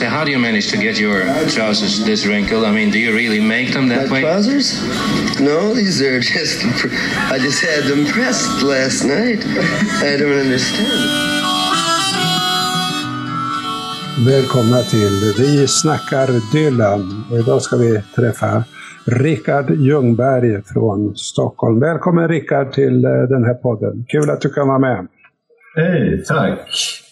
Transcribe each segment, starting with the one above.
say, how do you manage to get your trousers this wrinkled? I mean, do you really make them that My way? trousers? No, these are just. I just had them pressed last night. I don't understand. Välkomna till Vi snackar Dylan. Och idag ska vi träffa Rickard Ljungberg från Stockholm. Välkommen Rickard till eh, den här podden. Kul att du kan vara med. Hej, tack.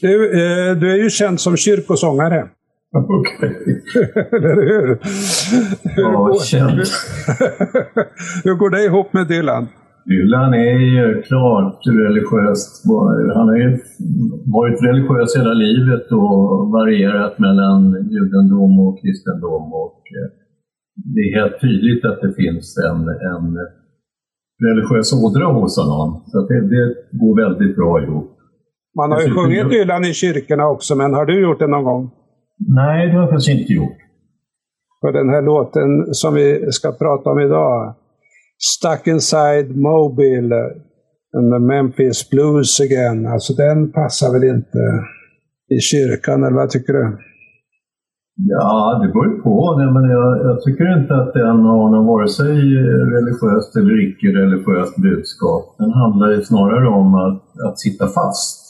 Du, eh, du är ju känd som kyrkosångare. Okej. Eller hur? Ja, känd. hur går det ihop med Dylan? Dylan är ju klart religiöst. Han har ju varit religiös hela livet och varierat mellan judendom och kristendom. Och eh, det är helt tydligt att det finns en, en religiös ådra hos honom. Så det, det går väldigt bra ihop. Man har ju Dessutom- sjungit Dylan i kyrkorna också, men har du gjort det någon gång? Nej, det har jag faktiskt inte gjort. Och den här låten som vi ska prata om idag, Stuck Inside Mobile, and the Memphis Blues Again, alltså den passar väl inte i kyrkan, eller vad tycker du? Ja, det beror ju på. Nej, men jag, jag tycker inte att den har någon vare sig religiöst eller icke-religiöst budskap. Den handlar ju snarare om att, att sitta fast.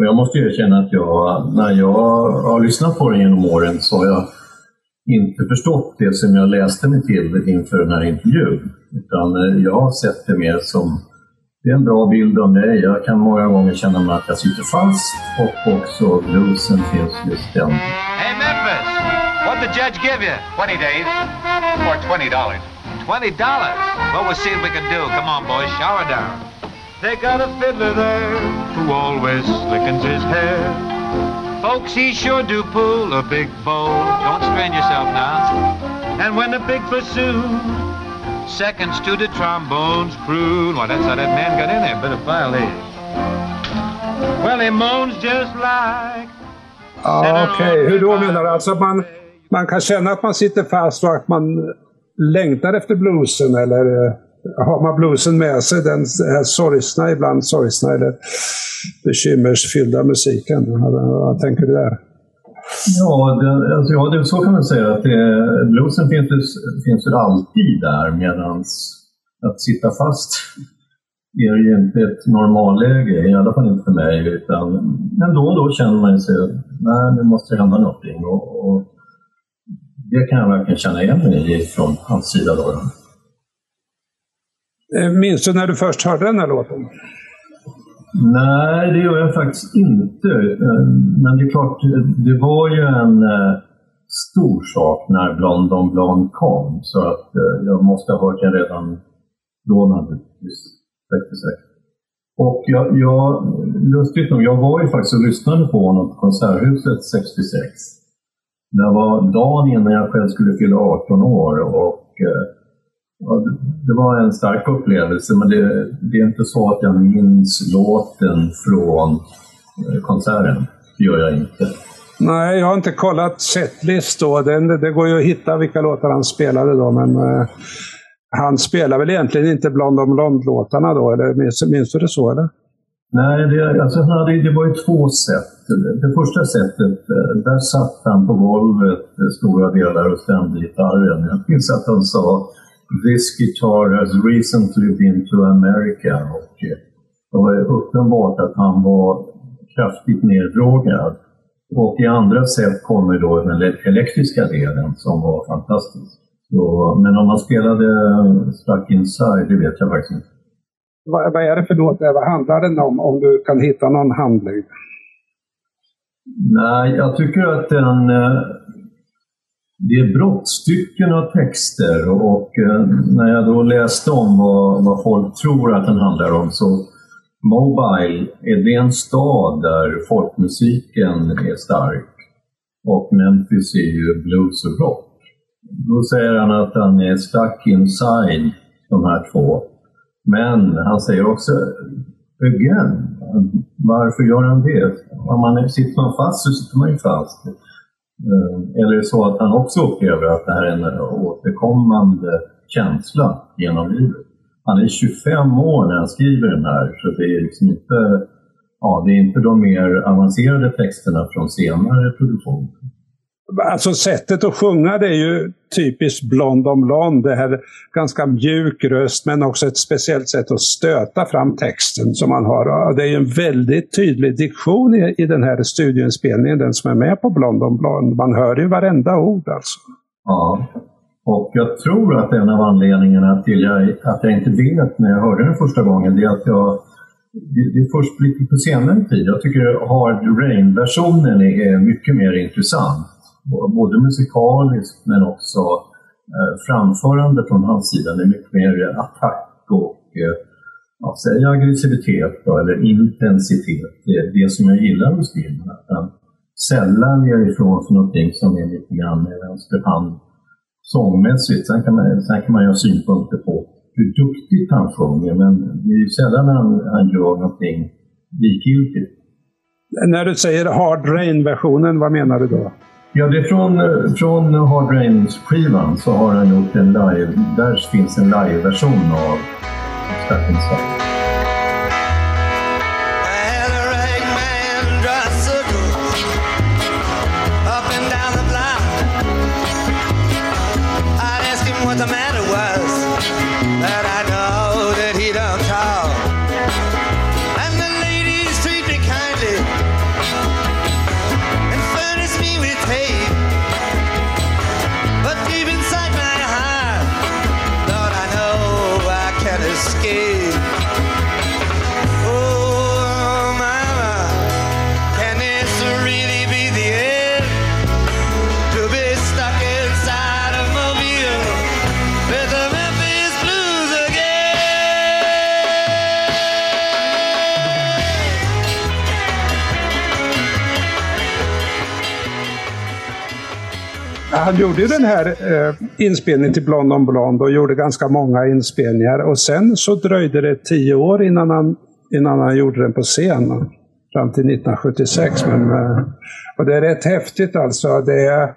Och jag måste erkänna att jag, när jag har lyssnat på den genom åren så har jag inte förstått det som jag läste mig till inför den här intervjun. Utan eh, jag har sett det mer som det är en bra bild av mig. Jag kan många gånger känna mig att jag sitter fast och också bluesen finns just den Hey, Memphis, What the judge give you? 20 days. Or $20. $20? Well, we'll see what we can do. Come on, boys, shower down. They got a fiddler there who always slickens his hair. Folks, he sure do pull a big bow. Don't strain yourself now. And when the big bassoon seconds to the trombones croon, well, that's how that man got in there. Better file these. Well, he moans just like Okej, hur då menar du? Alltså man, man kan känna att man sitter fast och att man längtar efter bluesen, eller har man bluesen med sig, den här sorgsna, ibland sorgsna eller bekymmersfyllda musiken? Vad, tänker du där? Ja, det, alltså, ja det, så kan man säga. att det, Bluesen finns, ju- finns ju alltid där medan att sitta fast är ju inte ett normalläge, i alla fall inte för mig. Utan, men då och då känner man sig att nej, nu måste det hända någonting. Och, och det kan jag verkligen känna igen mig i från hans sida. Då. Eh, minns du när du först hörde den här låten? Nej, det gör jag faktiskt inte. Eh, men det är klart, det var ju en eh, stor sak när Blond on Blond kom. Så att jag måste ha hört den redan då naturligtvis. 66. Och jag, jag, lustigt nog, jag var ju faktiskt och lyssnade på honom på Konserthuset 66. Det var dagen innan jag själv skulle fylla 18 år. Och, eh, Ja, det- det var en stark upplevelse, men det, det är inte så att jag minns låten från eh, konserten. Det gör jag inte. Nej, jag har inte kollat setlist då. Den, det går ju att hitta vilka låtar han spelade då, men eh, han spelar väl egentligen inte Blond on Blond-låtarna då, eller minns, minns du det så? Eller? Nej, det, alltså det var ju två sätt. Det första sättet, eh, där satt han på golvet eh, stora delar och stämde gitarren. Jag minns att han sa “This guitar has recently been to America” och eh, det var uppenbart att han var kraftigt neddrogad. Och i andra sätt kommer då den ele- elektriska delen som var fantastisk. Så, men om man spelade Stuck Inside, det vet jag faktiskt inte. Vad, vad är det för låt? Vad handlar den om? Om du kan hitta någon handling? Nej, jag tycker att den... Det är brottstycken av texter och eh, när jag då läste om vad, vad folk tror att den handlar om så Mobile, är det en stad där folkmusiken är stark och Memphis är ju blues och rock. Då säger han att han är stuck inside de här två. Men han säger också again. Varför gör han det? Om man sitter man fast så sitter man ju fast. Eh, eller är det så att han också upplever att det här är en återkommande känsla genom livet? Han är 25 år när han skriver den här, så det är liksom inte, ja, det är inte de mer avancerade texterna från senare produktioner. Alltså sättet att sjunga det är ju typiskt Blond om Blond. Det här ganska mjuk röst men också ett speciellt sätt att stöta fram texten som man har. Det är en väldigt tydlig diktion i, i den här studioinspelningen, den som är med på Blond om Blond. Man hör ju varenda ord alltså. Ja, och jag tror att en av anledningarna till jag, att jag inte vet när jag hörde den första gången, det är att jag det, det är först lite på senare tid. Jag tycker Hard Rain-versionen är mycket mer intressant. Både musikaliskt men också eh, framförande från hans sida. Det är mycket mer attack och eh, ja, säg aggressivitet då, eller intensitet. Det är det som jag gillar hos filmen. Att den sällan ger ifrån sig någonting som är lite grann med vänsterhand sångmässigt. Sen kan, man, sen kan man ha synpunkter på hur duktigt han sjunger, men det är ju sällan han, han gör någonting likgiltigt. När du säger Hard Rain-versionen, vad menar du då? Ja, det är från, eh, från Hard Rain-skivan så har han gjort en live, där finns en live-version av Starting Sun. Han gjorde ju den här eh, inspelningen till Blond on Blond och gjorde ganska många inspelningar. Och sen så dröjde det tio år innan han, innan han gjorde den på scen. Fram till 1976. Men, eh, och det är rätt häftigt alltså. Det är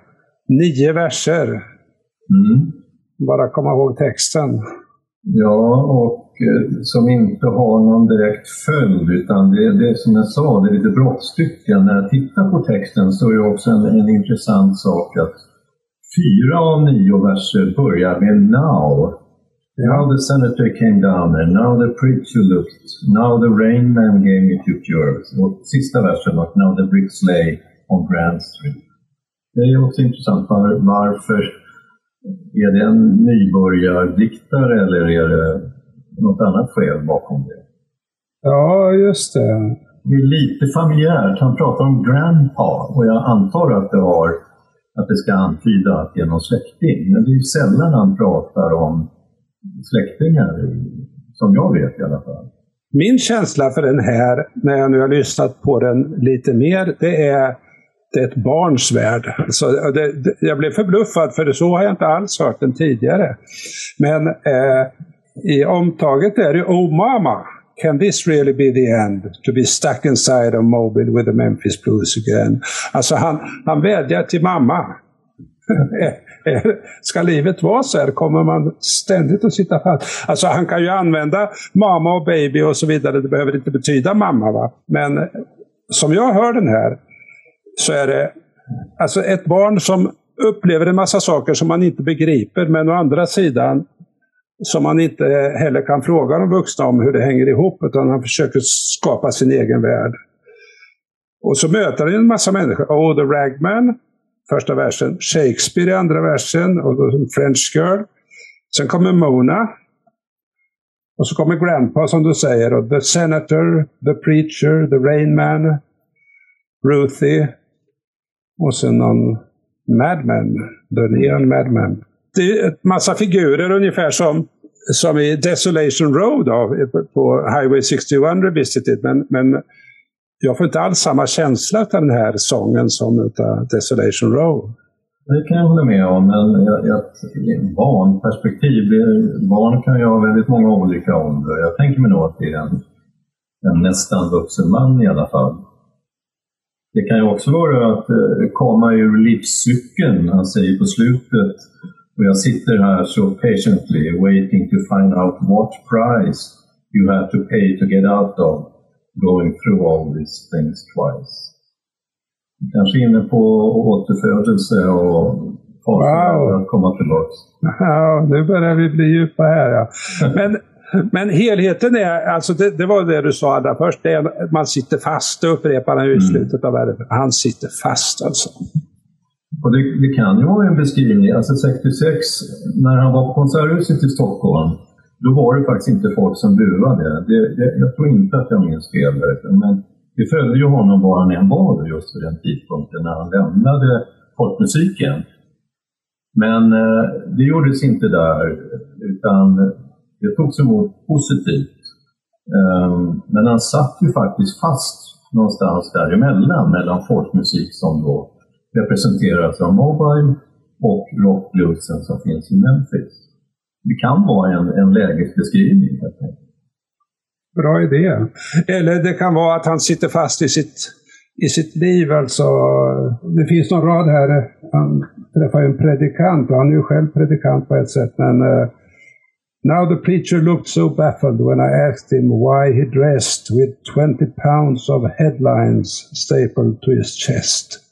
nio verser. Mm. Bara komma ihåg texten. Ja, och eh, som inte har någon direkt följd, utan det är det som jag sa, det är lite brottstycken. När jag tittar på texten så är det också en, en intressant sak att Fyra av nio verser börjar med now. Now the senator came down and now the preacher looked. Now the rain man gave me two cures. Och sista versen var Now the bricks lay on Grand Street. Det är också intressant. Var, varför är det en nybörjardiktare eller är det något annat skäl bakom det? Ja, just det. Det är lite familjärt. Han pratar om grandpa och jag antar att det har att det ska antyda att det är någon släkting. Men det är sällan han pratar om släktingar, som jag vet i alla fall. Min känsla för den här, när jag nu har lyssnat på den lite mer, det är det är ett barns värld. Alltså, det, det, jag blev förbluffad, för så har jag inte alls hört den tidigare. Men eh, i omtaget är det Oh Mama, can this really be the end? To be stuck inside of Mobile with the Memphis Blues again. Alltså han, han vädjar till mamma. Eh, eh, ska livet vara så här? Kommer man ständigt att sitta fast? Alltså han kan ju använda mamma och baby och så vidare. Det behöver inte betyda mamma. Va? Men eh, som jag hör den här så är det alltså ett barn som upplever en massa saker som man inte begriper. Men å andra sidan som man inte heller kan fråga de vuxna om hur det hänger ihop, utan han försöker skapa sin egen värld. Och så möter han en massa människor. Oh, the Ragman, första versen. Shakespeare i andra versen. Och då French Girl. Sen kommer Mona. Och så kommer Grandpa som du säger. Och the Senator, The Preacher, The Rain Man. Ruthie. Och sen någon Madman. The Neon Madman det är en massa figurer ungefär som, som i Desolation Road då, på Highway 61 Revisited. Men, men jag får inte alls samma känsla av den här sången som av Desolation Road. Det kan jag hålla med om, men ett barnperspektiv, eh, barn kan ju ha väldigt många olika åldrar. Jag tänker mig nog att det är en, en nästan vuxen man i alla fall. Det kan ju också vara att eh, komma ur livscykeln. Han säger på slutet och jag sitter här så patiently waiting to find out what price you have to pay to get out of going through all these things twice. Kanske inne på återfödelse och Wow. att komma tillbaka. Ja, nu börjar vi bli djupa här. Ja. Men, men helheten är, alltså det, det var det du sa allra först, det är, man sitter fast. Det upprepar han ju i slutet av världen. Han sitter fast alltså. Och det, det kan ju vara en beskrivning. Alltså 66, när han var på Konserthuset i Stockholm, då var det faktiskt inte folk som buade. Det, det, jag tror inte att jag minns fel. Men det följde ju honom var han än var just vid den tidpunkten när han lämnade folkmusiken. Men eh, det gjordes inte där, utan det togs emot positivt. Eh, men han satt ju faktiskt fast någonstans däremellan, mellan folkmusik som då representeras av Mobile och rockbluesen som finns i Memphis. Det kan vara en, en lägesbeskrivning. helt enkelt. Bra idé. Eller det kan vara att han sitter fast i sitt, i sitt liv. Alltså, det finns någon rad här. Han träffar en predikant och han är ju själv predikant på ett sätt. Men uh, Now the preacher looked so baffled when I asked him why he dressed with 20 pounds of headlines stapled to his chest.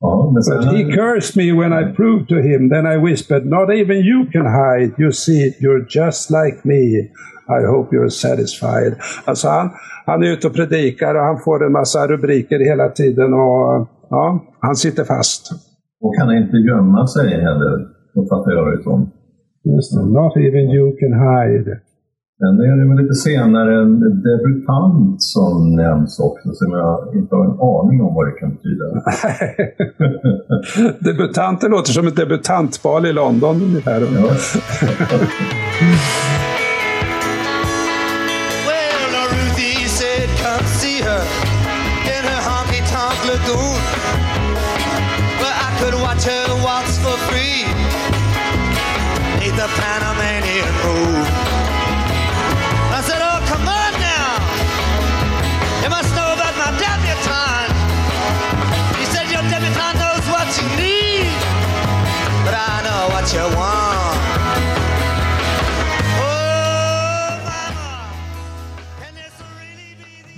Ja, But he cursed me when I proved to him. Then I whispered, Not even you can hide. You see, you're just like me. I hope you're satisfied. Alltså han, han är ute och predikar och han får en massa rubriker hela tiden. Och ja, han sitter fast. och kan inte gömma sig heller, uppfattar jag det som. Just det. Not even you can hide. Men det är väl lite senare en debutant som nämns också, som jag inte har en aning om vad det kan betyda. Debutanter låter som ett debutantbal i London ungefär. Ja.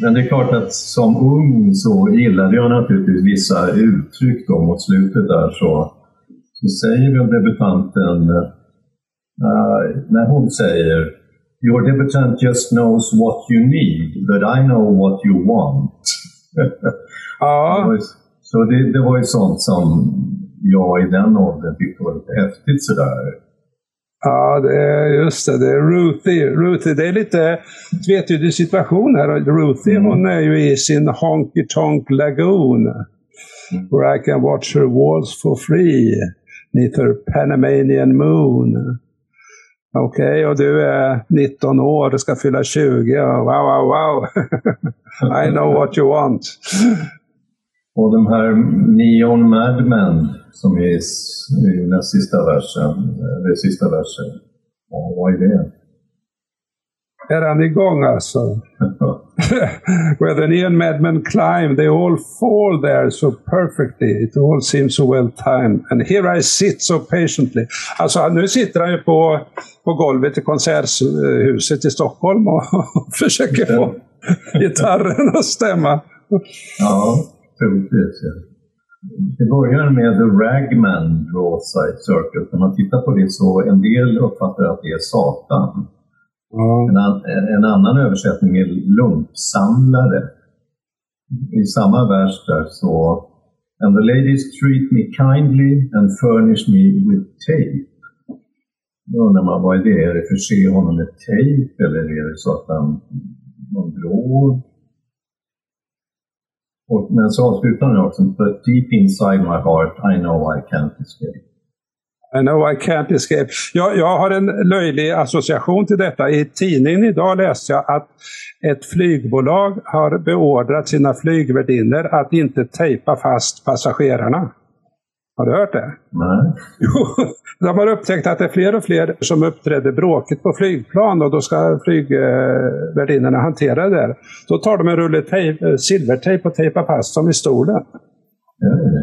Men det är klart att som ung så gillade jag naturligtvis vissa uttryck då mot slutet där så, så säger väl debutanten eh, när hon säger Your debutant just knows what you need, but I know what you want. Ja, Så det, det var ju sånt som jag i den åldern tyckte var lite häftigt sådär. Ja, det är just det. Det är Ruthie. Ruthie, det är lite tvetydig situation här. Ruthie, hon är ju i sin Honky Tonk Lagoon. Where I can watch her walls for free. Neath her Panamanian moon. Okej, och du är 19 år och ska fylla 20. Ja, Wow, wow, wow. I know what you want. Och de här Neon Madmen som är i näst sista versen, eller sista versen. Ja, vad är det? Är han igång alltså? Where the neon madmen climb, they all fall there so perfectly. It all seems so well timed. And here I sit so patiently. Alltså nu sitter han ju på, på golvet i konserthuset i Stockholm och försöker få gitarren att stämma. Ja, troligtvis. Ja. Det börjar med The Ragman Rawside Circle. När man tittar på det så en del uppfattar att det är Satan. Ja. En, an, en annan översättning är lumpsamlare. I samma vers där så And the ladies treat me kindly and furnish me with tape. Då undrar man, vad är det? Är det förse honom med tejp eller är det så att han någon drog? Och, men så avslutar han också But deep inside my heart I know I can't escape. I know I can't escape. Jag, jag har en löjlig association till detta. I tidningen idag läste jag att ett flygbolag har beordrat sina flygvärdinnor att inte tejpa fast passagerarna. Har du hört det? Nej. Jo, de har upptäckt att det är fler och fler som uppträder bråkigt på flygplan och då ska flygvärdinnorna hantera det där. Då tar de en rulle tejp, eh, silvertejp och tejpar fast dem i stolen.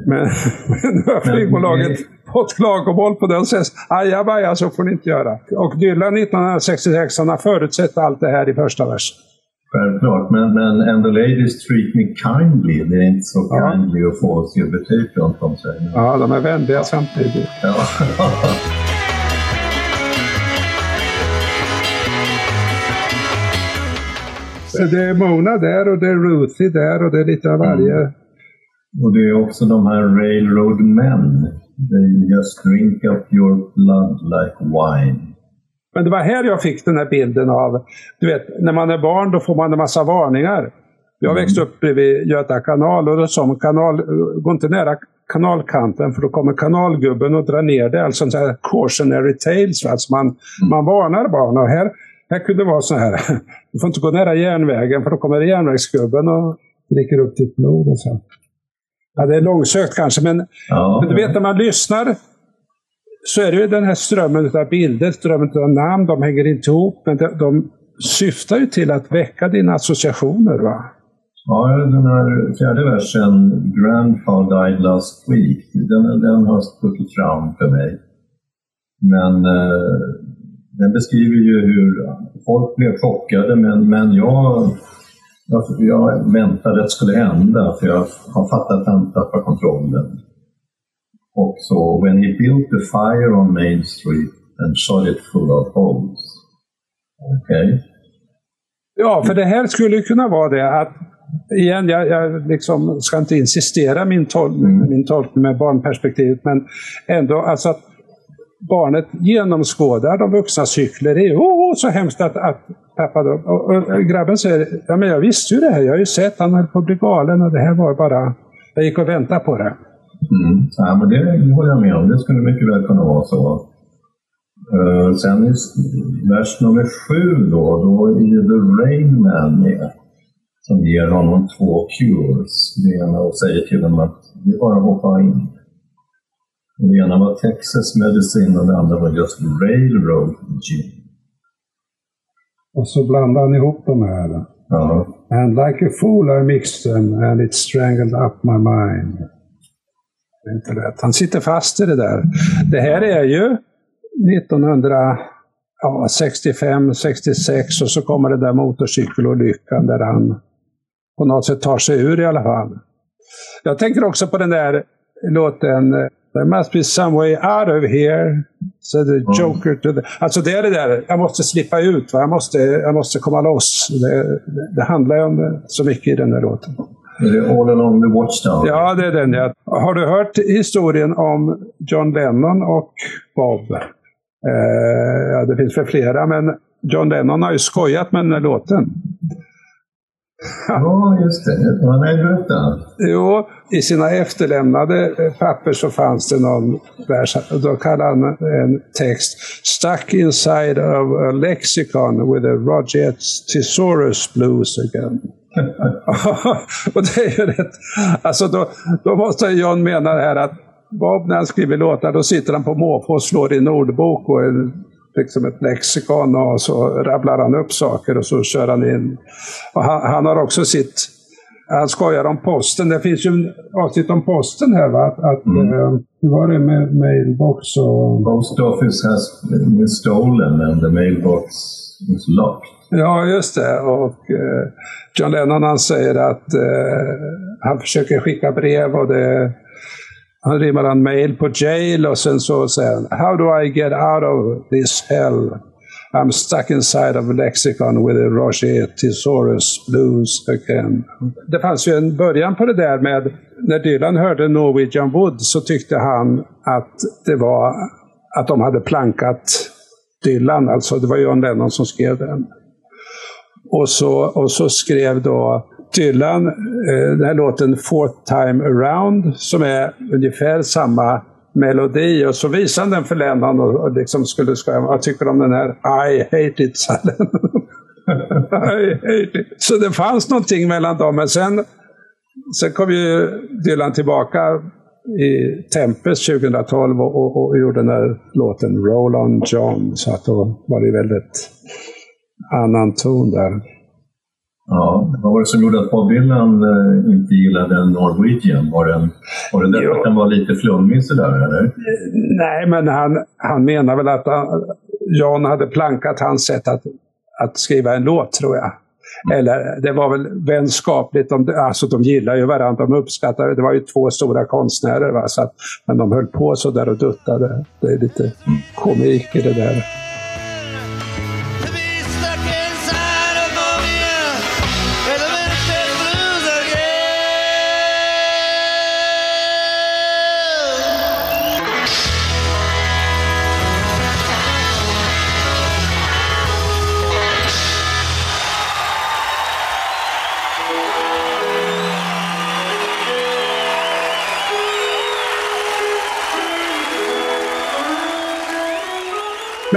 Men, men nu har flygbolaget fått klagomål på det och säger ajabaja, så får ni inte göra. Och Dylan 1966 han har förutsett allt det här i första versen. Självklart, men, men And the ladies treat me kindly. Det är inte så Ja. kindly att få silvertejp runt om sig. Ja, de är vänliga samtidigt. Ja. Så det är Mona där och det är Ruthie där och det är lite av varje. Och det är också de här Railroad Men. They just drink up your blood like wine. Men det var här jag fick den här bilden av, du vet, när man är barn då får man en massa varningar. Jag växte upp bredvid Göta kanal och då sa man kanal, gå inte nära kanalkanten för då kommer kanalgubben och drar ner det. Alltså en sån här cautionary tales. Alltså man, man varnar barn. Och här, här kunde det vara så här, du får inte gå nära järnvägen för då kommer järnvägsgubben och dricker upp ditt blod. Och så. Ja, det är långsökt kanske, men Ja, men du vet när man lyssnar så är det ju den här strömmen av bilder, strömmen av namn, de hänger inte ihop, men de, de syftar ju till att väcka dina associationer. Va? ja, den här fjärde versen, Grandpa died last week, den, den har stuckit fram för mig. Men eh, den beskriver ju hur folk blev chockade, men, men jag, jag, jag väntade att det skulle hända, för jag har fattat att han tappar kontrollen. Och så, when he built the fire on Main Street and shot it full of holes. Okej. Ja, för det här skulle kunna vara det att Igen, jag, jag liksom ska inte insistera min, tol min tolkning med barnperspektivet, men ändå alltså att barnet genomskådar de vuxnas hyckleri. Det är oh, så hemskt att, att pappa då. Och, och grabben säger, ja men jag visste ju det här, jag har ju sett, han höll på att bli galen och det här var bara, jag gick och väntade på det. Mm. Ja, men det håller jag med om. Det skulle mycket väl kunna vara så. Eh, sen i vers nummer sju då, då är ju The Rain Man med. Som ger honom två cures. Det ena och säger till honom att det är bara att hoppa in. Och det ena var Texas Medicine och det andra var just Railroad Gin. Och så blandade han ihop de här. Ja. And like a fool I mixed them and it strangled up my mind. Det är inte rätt. Han sitter fast i det där. Det här är ju 1965, 66 och så kommer det där motorcykelolyckan där han på något sätt tar sig ur i alla fall. Jag tänker också på den där låten There must be some way out of here. So the Joker to the... Alltså det är det där, jag måste slippa ut, va? Jag, måste, jag måste komma loss. Det, det, handlar ju om så mycket i den där låten. Är det All Along the Watchtower? Ja, det är den ja. Har du hört historien om John Lennon och Bob? Eh, ja, det finns väl flera, men John Lennon har ju skojat med den här låten. Ja, just det. Ja, nej, berätta. Jo, i sina efterlämnade papper så fanns det någon vers. Då kallade han en text Stuck inside of a lexicon with a Roger Thesaurus blues again. och det är ju rätt. Alltså då, då måste John mena det här att Bob när han skriver låtar då sitter han på måfå och slår i en ordbok och en, liksom ett lexikon och så rabblar han upp saker och så kör han in. Han, han har också sitt han skojar om posten. Det finns ju en avsnitt om posten här va? Att, att, eh, hur var det med mailbox och... Post office has been stolen and the mailbox is locked. Ja, just det. Och eh, John Lennon han säger att eh, han försöker skicka brev och det, han rimmar en mail på jail och sen så säger han How do I get out of this hell? I'm stuck inside of a lexicon with a Roger Thesaurus blues again. Det fanns ju en början på det där med när Dylan hörde Norwegian Wood så tyckte han att det var att de hade plankat Dylan, alltså det var John Lennon som skrev den. Och så, och så skrev då Dylan eh, den här låten Fourth time around som är ungefär samma melodi och så visade han den för Lennon och, och liksom skulle skoja. Vad tycker du om den här I hate it, sa Lennon. I hate it. Så det fanns någonting mellan dem. Men sen, sen kom ju Dylan tillbaka i Tempest 2012 och, och, och gjorde den här låten Roll on John. Så att då var det väldigt annan ton där. Ja, vad var det som gjorde att Bob Dylan eh, inte gillade Norwegian? Var, den, var det därför att den var lite flummig sådär, eller? Nej, men han, han menar väl att han, John hade plankat hans sätt att, att skriva en låt, tror jag. Eller det var väl vänskapligt, de, alltså de gillar ju varandra, de uppskattar det. Det var ju två stora konstnärer, va? Så att, men de höll på så där och duttade. Det är lite komik i det där.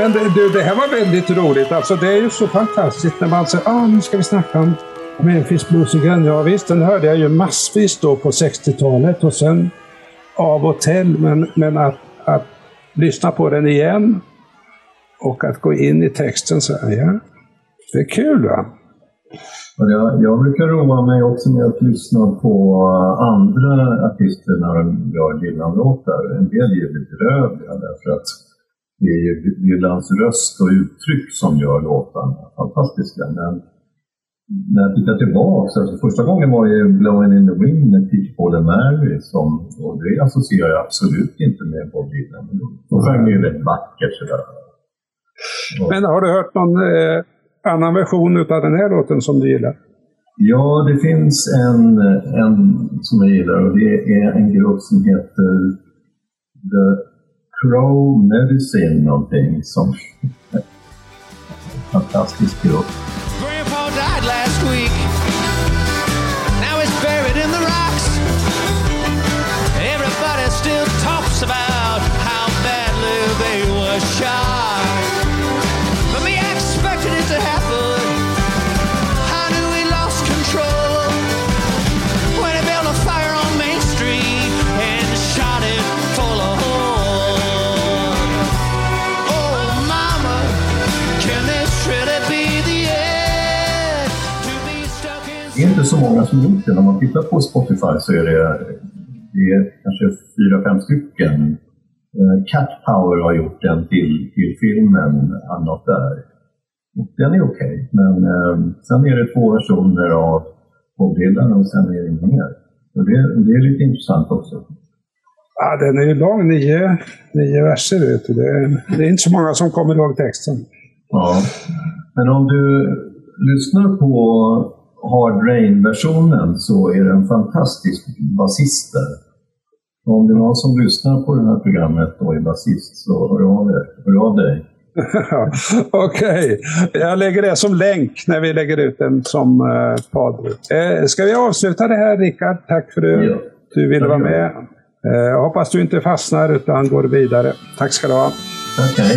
Men det- du, det här var väldigt roligt. Alltså, det är ju så fantastiskt när man säger ah, nu ska vi snacka om Memphis Blues igen. Ja visst, den hörde jag ju massvis då på 60-talet och sen av och till. Men, men att, att lyssna på den igen och att gå in i texten så här, ja. Det är kul va? Jag, jag brukar roa mig också med att lyssna på andra artister när de gör Dylan-låtar. En del är ju bedrövliga därför att det är ju Dylans röst och uttryck som gör låtarna fantastiska. Men när jag tittar tillbaka, alltså första gången var ju Blowing in the Wind med Peter Paul and Mary som, och det associerar jag absolut inte med Bob Dylan. Men De sjöng ju väldigt vackert sådär. Men har du hört någon eh, annan version av den här låten som du gillar? Ja, det finns en, en som jag gillar och det är en grupp som heter The Crow Medicine någonting. Som, fantastisk grupp. Det är inte så många som gjort det. När man tittar på Spotify så är det, det är kanske fyra, fem stycken. Eh, Cat Power har gjort den till, till filmen I'm Not There. Och Den är okej, men eh, sen är det två versioner av Bob Dylan och sen är det inget mer. Och det, det är lite intressant också. Ja, den är ju lång, nio, nio verser. Vet du. Det, är, det är inte så många som kommer ihåg texten. Ja. Men om du lyssnar på Hard Rain-versionen så är det en fantastisk basist där. Om det är någon som lyssnar på det här programmet och är basist så hör av, er, hör av dig. Okej, jag lägger det som länk när vi lägger ut den som eh, podd. Eh, ska vi avsluta det här Rickard? Tack för att Ja. du ville vara med. Eh, hoppas du inte fastnar utan går vidare. Tack ska du ha. Okej.